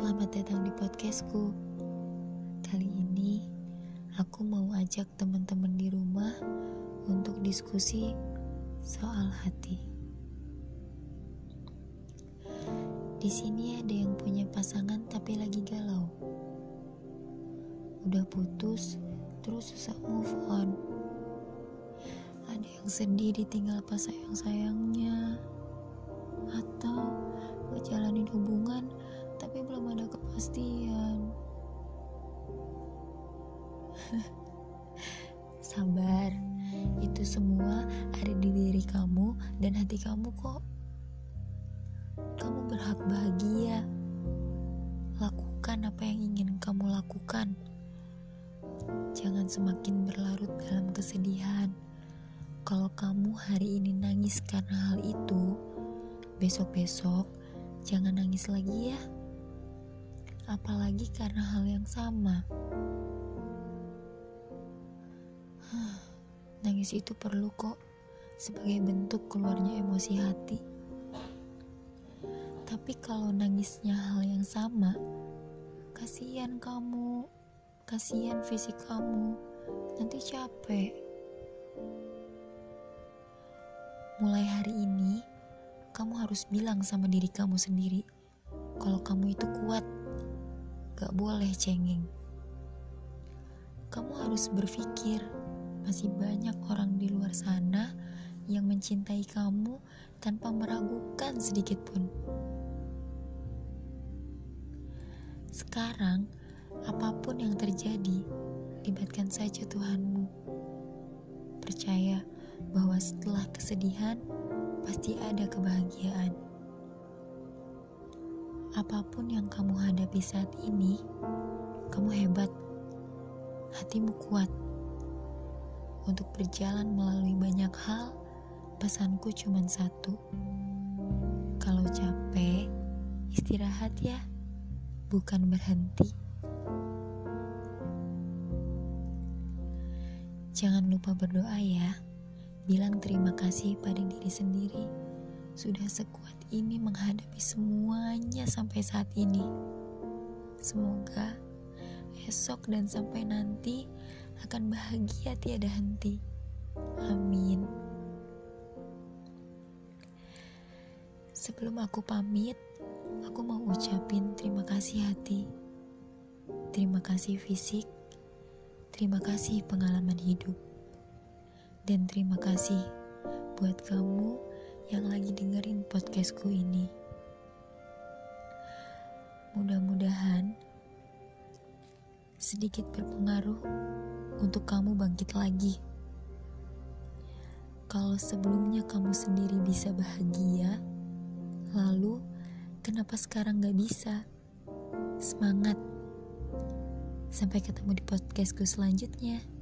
Selamat datang di podcastku. Kali ini aku mau ajak teman-teman di rumah untuk diskusi soal hati. Di sini ada yang punya pasangan tapi lagi galau. Udah putus, terus susah move on. Ada yang sedih ditinggal pas sayang-sayangnya. Atau kepastian. Sabar, itu semua ada di diri kamu dan hati kamu kok. Kamu berhak bahagia. Lakukan apa yang ingin kamu lakukan. Jangan semakin berlarut dalam kesedihan. Kalau kamu hari ini nangis karena hal itu, besok-besok jangan nangis lagi ya. Apalagi karena hal yang sama. Nangis itu perlu kok sebagai bentuk keluarnya emosi hati. Tapi kalau nangisnya hal yang sama, kasihan kamu, kasihan fisik kamu, nanti capek. Mulai hari ini, kamu harus bilang sama diri kamu sendiri kalau kamu itu kuat, gak boleh cengeng. Kamu harus berpikir, masih banyak orang di luar sana yang mencintai kamu tanpa meragukan sedikit pun. Sekarang, apa pun yang terjadi, libatkan saja Tuhanmu. Percaya bahwa setelah kesedihan, pasti ada kebahagiaan. Apa pun yang kamu hadapi saat ini, kamu hebat. Hatimu kuat. Untuk berjalan melalui banyak hal, pesanku cuma satu. Kalau capek, istirahat ya bukan berhenti. Jangan lupa berdoa ya. Bilang terima kasih pada diri sendiri sudah sekuat ini menghadapi semuanya sampai saat ini. Semoga esok dan sampai nanti akan bahagia tiada henti. Amin. Sebelum aku pamit, aku mau ucapin terima kasih hati, terima kasih fisik, terima kasih pengalaman hidup, dan terima kasih buat kamu yang lagi dengerin podcastku ini. Mudah-mudahan sedikit berpengaruh untuk kamu bangkit lagi. Kalau sebelumnya kamu sendiri bisa bahagia, lalu Kenapa sekarang gak bisa? Semangat. Sampai ketemu di podcastku selanjutnya.